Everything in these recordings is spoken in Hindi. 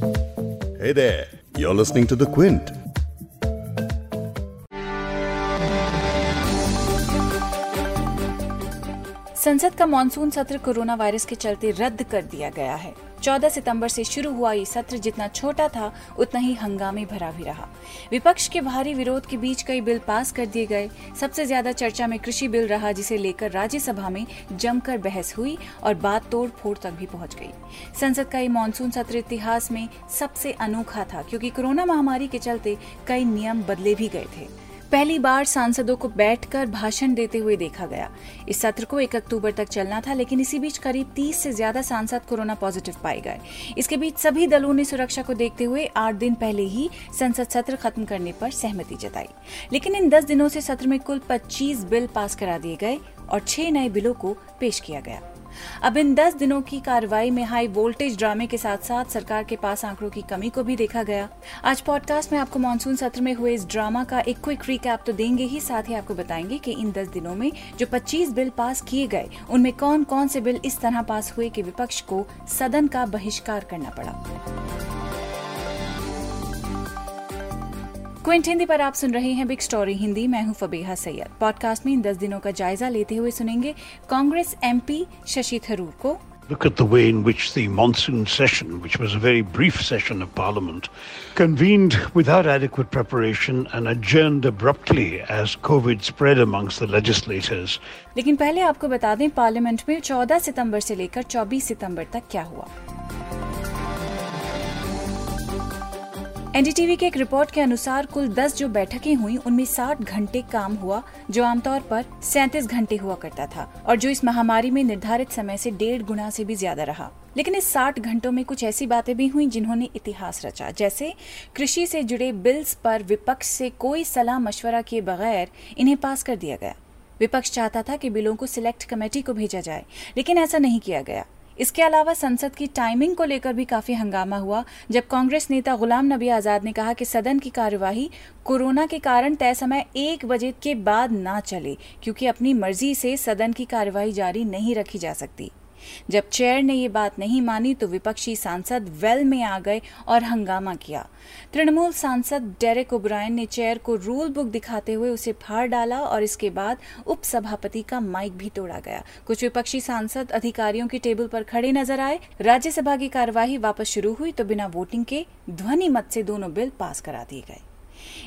Hey there, you're listening to The Quint. संसद का मानसून सत्र कोरोना वायरस के चलते रद्द कर दिया गया है 14 सितंबर से शुरू हुआ ये सत्र जितना छोटा था, उतना ही हंगामे भरा भी रहा। विपक्ष के भारी विरोध के बीच कई बिल पास कर दिए गए। सबसे ज़्यादा चर्चा में कृषि बिल रहा, जिसे लेकर राज्यसभा में जमकर बहस हुई और बात तोड़ फोड़ तक भी पहुँच गई। संसद का ये मानसून सत्र इतिहास में सबसे अनोखा था, क्योंकि कोरोना महामारी के चलते कई नियम बदले भी गए थे। पहली बार सांसदों को बैठकर भाषण देते हुए देखा गया। इस सत्र को एक अक्टूबर तक चलना था, लेकिन इसी बीच करीब 30 से ज़्यादा सांसद कोरोना पॉजिटिव पाए गए। इसके बीच सभी दलों ने सुरक्षा को देखते हुए आठ दिन पहले ही संसद सत्र खत्म करने पर सहमति जताई। लेकिन इन दस दिनों से सत्र में कुल पच्चीस बिल पास करा दिए गए और छह नए बिलों को पेश किया गया। अब इन दस दिनों की कार्रवाई में हाई वोल्टेज ड्रामे के साथ साथ सरकार के पास आंकड़ों की कमी को भी देखा गया। आज पॉडकास्ट में आपको मानसून सत्र में हुए इस ड्रामा का एक क्विक रिकैप तो देंगे ही, साथ ही आपको बताएँगे कि इन दस दिनों में जो 25 बिल पास किए गए, उनमें कौन कौन से बिल इस तरह पास हुए कि विपक्ष को सदन का बहिष्कार करना पड़ा। क्विंट हिंदी पर आप सुन रहे हैं बिग स्टोरी हिंदी मैं हूँ फबीहा सैयद पॉडकास्ट में इन दस दिनों का जायजा लेते हुए सुनेंगे कांग्रेस एमपी शशि थरूर को Look at the way in which the monsoon session, which was a very brief session of Parliament, convened without adequate preparation and adjourned abruptly as COVID spread amongst the legislators. लेकिन पहले आपको बता दें पार्लियामेंट में 14 सितंबर से लेकर 24 सितंबर तक क्या हुआ एनडीटीवी के एक रिपोर्ट के अनुसार कुल 10 जो बैठकें हुई, उनमें 60 घंटे काम हुआ, जो आमतौर पर 37 घंटे हुआ करता था, और जो इस महामारी में निर्धारित समय से डेढ़ गुना से भी ज़्यादा रहा। लेकिन इस 60 घंटों में कुछ ऐसी बातें भी हुई, जिन्होंने इतिहास रचा, जैसे कृषि से जुड़े बिल्स पर विपक्ष से कोई सलाह मशवरा किए बगैर इन्हें पास कर दिया गया। विपक्ष चाहता था कि बिलों को सिलेक्ट कमेटी को भेजा जाए, लेकिन ऐसा नहीं किया गया। इसके अलावा संसद की टाइमिंग को लेकर भी काफ़ी हंगामा हुआ, जब कांग्रेस नेता गुलाम नबी आज़ाद ने कहा कि सदन की कार्यवाही कोरोना के कारण तय समय एक बजे के बाद ना चले, क्योंकि अपनी मर्ज़ी से सदन की कार्यवाही जारी नहीं रखी जा सकती। जब चेयर ने ये बात नहीं मानी तो विपक्षी सांसद वेल में आ गए और हंगामा किया। तृणमूल सांसद डेरेक ओब्रायन ने चेयर को रूल बुक दिखाते हुए उसे फाड़ डाला और इसके बाद उप सभापति का माइक भी तोड़ा गया। कुछ विपक्षी सांसद अधिकारियों की टेबल पर खड़े नज़र आए। राज्यसभा की कार्यवाही वापस शुरू हुई तो बिना वोटिंग के ध्वनि मत से दोनों बिल पास करा दिए गए।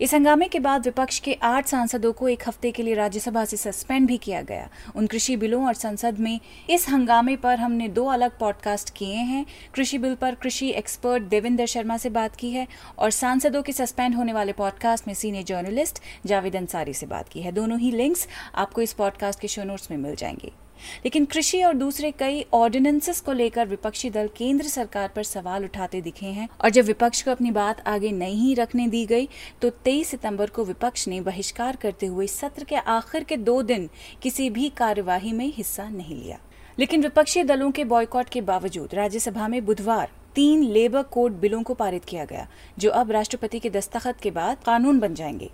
इस हंगामे के बाद विपक्ष के आठ सांसदों को एक हफ़्ते के लिए राज्यसभा से सस्पेंड भी किया गया। उन कृषि बिलों और संसद में इस हंगामे पर हमने दो अलग पॉडकास्ट किए हैं। कृषि बिल पर कृषि एक्सपर्ट देवेंद्र शर्मा से बात की है और सांसदों के सस्पेंड होने वाले पॉडकास्ट में सीनियर जर्नलिस्ट जावेद अंसारी से बात की है। दोनों ही लिंक्स आपको इस पॉडकास्ट के शो नोट्स में मिल जाएँगे। लेकिन कृषि और दूसरे कई ऑर्डिनेंसेस को लेकर विपक्षी दल केंद्र सरकार पर सवाल उठाते दिखे हैं। और जब विपक्ष को अपनी बात आगे नहीं रखने दी गई तो 23 सितंबर को विपक्ष ने बहिष्कार करते हुए सत्र के आखिर के दो दिन किसी भी कार्यवाही में हिस्सा नहीं लिया। लेकिन विपक्षी दलों के बॉयकॉट के बावजूद राज्यसभा में बुधवार तीन लेबर कोड बिलों को पारित किया गया, जो अब राष्ट्रपति के दस्तखत के बाद कानून बन जाएँगे।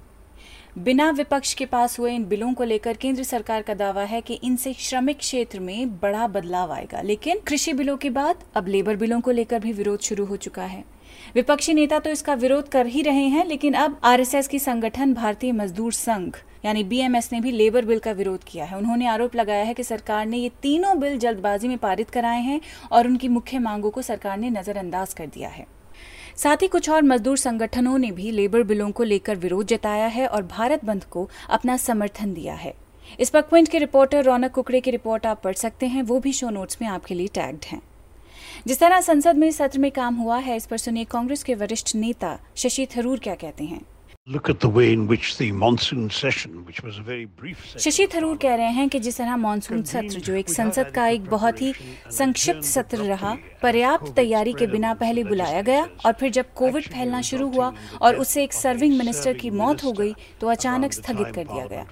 बिना विपक्ष के पास हुए इन बिलों को लेकर केंद्र सरकार का दावा है कि इनसे श्रमिक क्षेत्र में बड़ा बदलाव आएगा। लेकिन कृषि बिलों के बाद अब लेबर बिलों को लेकर भी विरोध शुरू हो चुका है। विपक्षी नेता तो इसका विरोध कर ही रहे हैं, लेकिन अब आरएसएस की संगठन भारतीय मजदूर संघ, यानी बीएमएस ने भी लेबर बिल का विरोध किया है। उन्होंने आरोप लगाया है कि सरकार ने ये तीनों बिल जल्दबाजी में पारित कराए हैं और उनकी मुख्य मांगों को सरकार ने नजरअंदाज कर दिया है। साथ ही कुछ और मजदूर संगठनों ने भी लेबर बिलों को लेकर विरोध जताया है और भारत बंद को अपना समर्थन दिया है। इस पर क्विंट के रिपोर्टर रौनक कुकड़े की रिपोर्ट आप पढ़ सकते हैं, वो भी शो नोट्स में आपके लिए टैग्ड हैं। जिस तरह संसद में सत्र में काम हुआ है, इस पर सुनिए कांग्रेस के वरिष्ठ नेता शशि थरूर क्या कहते हैं। Look at the way in which the monsoon session, which was a very brief session. Shashi Tharoor कह रहे हैं कि जिस तरह मानसून सत्र जो एक संसद का एक बहुत ही संक्षिप्त सत्र रहा पर्याप्त तैयारी के बिना पहले बुलाया गया और फिर जब कोविड फैलना शुरू हुआ और उससे एक सर्विंग मिनिस्टर की मौत हो गई तो अचानक स्थगित कर दिया गया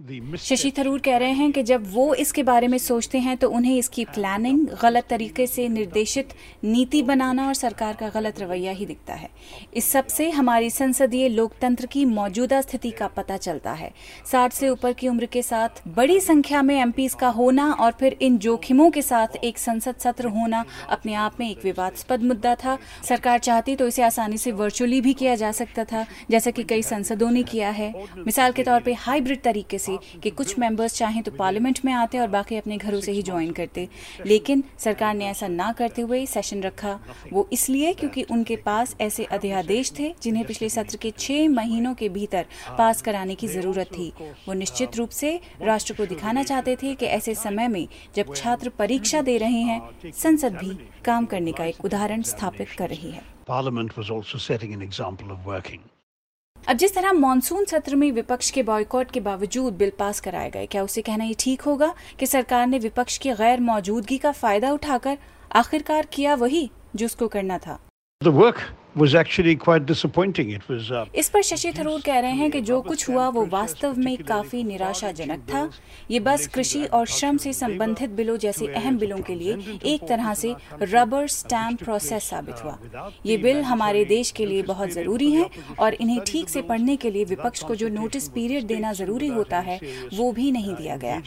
शशि थरूर कह रहे हैं कि जब वो इसके बारे में सोचते हैं तो उन्हें इसकी प्लानिंग गलत तरीके से निर्देशित नीति बनाना और सरकार का गलत रवैया ही दिखता है। इस सबसे हमारी संसदीय लोकतंत्र की मौजूदा स्थिति का पता चलता है। साठ से ऊपर की उम्र के साथ बड़ी संख्या में एम का होना और फिर इन जोखिमों के साथ एक संसद सत्र होना अपने आप में एक विवादास्पद मुद्दा था। सरकार चाहती तो इसे आसानी से वर्चुअली भी किया जा सकता था, जैसा कि कई संसदों ने किया है। मिसाल के तौर पर हाइब्रिड तरीके से कि कुछ मेंबर्स चाहें तो पार्लियामेंट में आते और बाकी अपने घरों से ही ज्वाइन करते। लेकिन सरकार ने ऐसा ना करते हुए सेशन रखा। वो इसलिए क्योंकि उनके पास ऐसे अध्यादेश थे जिन्हें पिछले सत्र के छह महीनों के भीतर पास कराने की ज़रूरत थी। वो निश्चित रूप से राष्ट्र को दिखाना चाहते थे कि ऐसे समय में जब छात्र परीक्षा दे रहे हैं, संसद भी काम करने का एक उदाहरण स्थापित कर रही है। Parliament was also setting an example of working. अब जिस तरह मानसून सत्र में विपक्ष के बॉयकॉट के बावजूद बिल पास कराए गए, क्या उसे कहना ये ठीक होगा कि सरकार ने विपक्ष की गैर मौजूदगी का फ़ायदा उठाकर आखिरकार किया वही जो उसको करना था? The work was actually quite disappointing. It was, uh, इस पर शशि थरूर कह रहे हैं कि जो कुछ हुआ वो वास्तव में काफ़ी निराशाजनक था। ये बस कृषि और श्रम से संबंधित बिलों जैसे अहम बिलों के लिए एक तरह से रबर स्टैम्प प्रोसेस साबित हुआ। ये बिल हमारे देश के लिए बहुत ज़रूरी हैं और इन्हें ठीक से पढ़ने के लिए विपक्ष को जो नोटिस पीरियड देना ज़रूरी होता है वो भी नहीं दिया गया।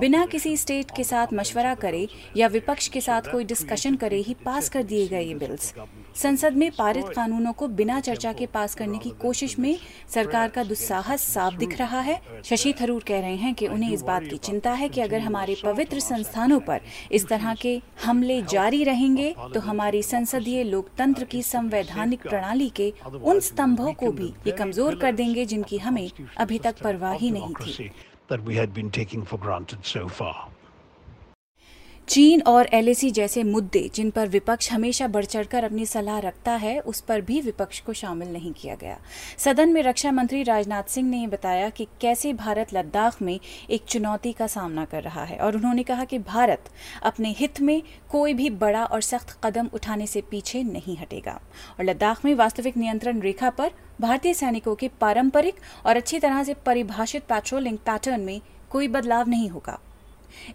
बिना किसी स्टेट के साथ मशवरा करे या विपक्ष के साथ कोई डिस्कशन करे ही पास कर दिए गए ये बिल्स संसद में पारित कानूनों को बिना चर्चा के पास करने की कोशिश में सरकार का दुस्साहस साफ़ दिख रहा है शशि थरूर कह रहे हैं कि उन्हें इस बात की चिंता है कि अगर हमारे पवित्र संस्थानों पर इस तरह के हमले जारी रहेंगे तो हमारी संसदीय लोकतंत्र की संवैधानिक प्रणाली के उन स्तंभों को भी ये कमज़ोर कर देंगे, जिनकी हमें अभी तक परवाह ही नहीं थी that we had been taking for granted so far. चीन और एलएसी जैसे मुद्दे जिन पर विपक्ष हमेशा बढ़ चढ़कर अपनी सलाह रखता है, उस पर भी विपक्ष को शामिल नहीं किया गया। सदन में रक्षा मंत्री राजनाथ सिंह ने बताया कि कैसे भारत लद्दाख में एक चुनौती का सामना कर रहा है और उन्होंने कहा कि भारत अपने हित में कोई भी बड़ा और सख्त कदम उठाने से पीछे नहीं हटेगा और लद्दाख में वास्तविक नियंत्रण रेखा पर भारतीय सैनिकों के पारंपरिक और अच्छी तरह से परिभाषित पेट्रोलिंग पैटर्न में कोई बदलाव नहीं होगा।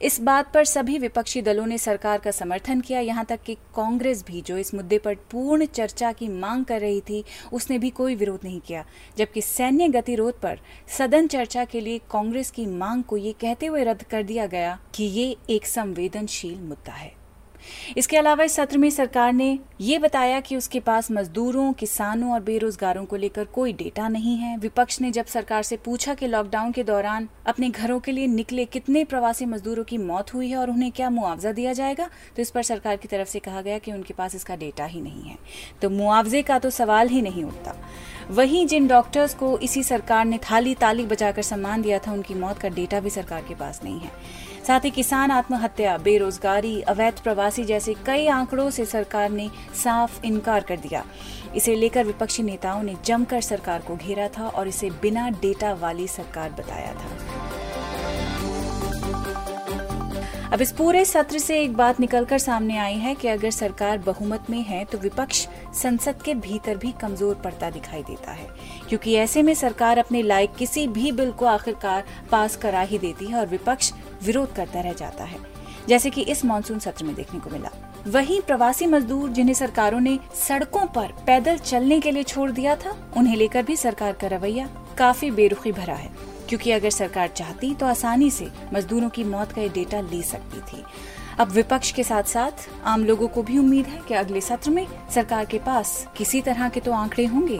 इस बात पर सभी विपक्षी दलों ने सरकार का समर्थन किया। यहाँ तक कि कांग्रेस भी, जो इस मुद्दे पर पूर्ण चर्चा की मांग कर रही थी, उसने भी कोई विरोध नहीं किया। जबकि सैन्य गतिरोध पर सदन चर्चा के लिए कांग्रेस की मांग को ये कहते हुए रद्द कर दिया गया कि ये एक संवेदनशील मुद्दा है। इसके अलावा इस सत्र में सरकार ने ये बताया कि उसके पास मजदूरों, किसानों और बेरोजगारों को लेकर कोई डेटा नहीं है। विपक्ष ने जब सरकार से पूछा कि लॉकडाउन के दौरान अपने घरों के लिए निकले कितने प्रवासी मजदूरों की मौत हुई है और उन्हें क्या मुआवजा दिया जाएगा तो इस पर सरकार की तरफ़ से कहा गया कि उनके पास इसका डेटा ही नहीं है। तो मुआवजे का तो सवाल ही नहीं उठता। वहीं जिन डॉक्टर्स को इसी सरकार ने थाली ताली बजाकर सम्मान दिया था, उनकी मौत का डेटा भी सरकार के पास नहीं है। साथ ही किसान आत्महत्या, बेरोजगारी, अवैध प्रवासी जैसे कई आंकड़ों से सरकार ने साफ़ इनकार कर दिया। इसे लेकर विपक्षी नेताओं ने जमकर सरकार को घेरा था और इसे बिना डेटा वाली सरकार बताया था। अब इस पूरे सत्र से एक बात निकलकर सामने आई है कि अगर सरकार बहुमत में है तो विपक्ष संसद के भीतर भी कमज़ोर पड़ता दिखाई देता है। क्योंकि ऐसे में सरकार अपने लायक किसी भी बिल को आखिरकार पास करा ही देती है और विपक्ष विरोध करता रह जाता है, जैसे कि इस मानसून सत्र में देखने को मिला। वहीं प्रवासी मजदूर जिन्हें सरकारों ने सड़कों पर पैदल चलने के लिए छोड़ दिया था, उन्हें लेकर भी सरकार का रवैया काफ़ी बेरुखी भरा है, क्योंकि अगर सरकार चाहती तो आसानी से मजदूरों की मौत का ये डेटा ले सकती थी। अब विपक्ष के साथ साथ आम लोगों को भी उम्मीद है कि अगले सत्र में सरकार के पास किसी तरह के तो आंकड़े होंगे।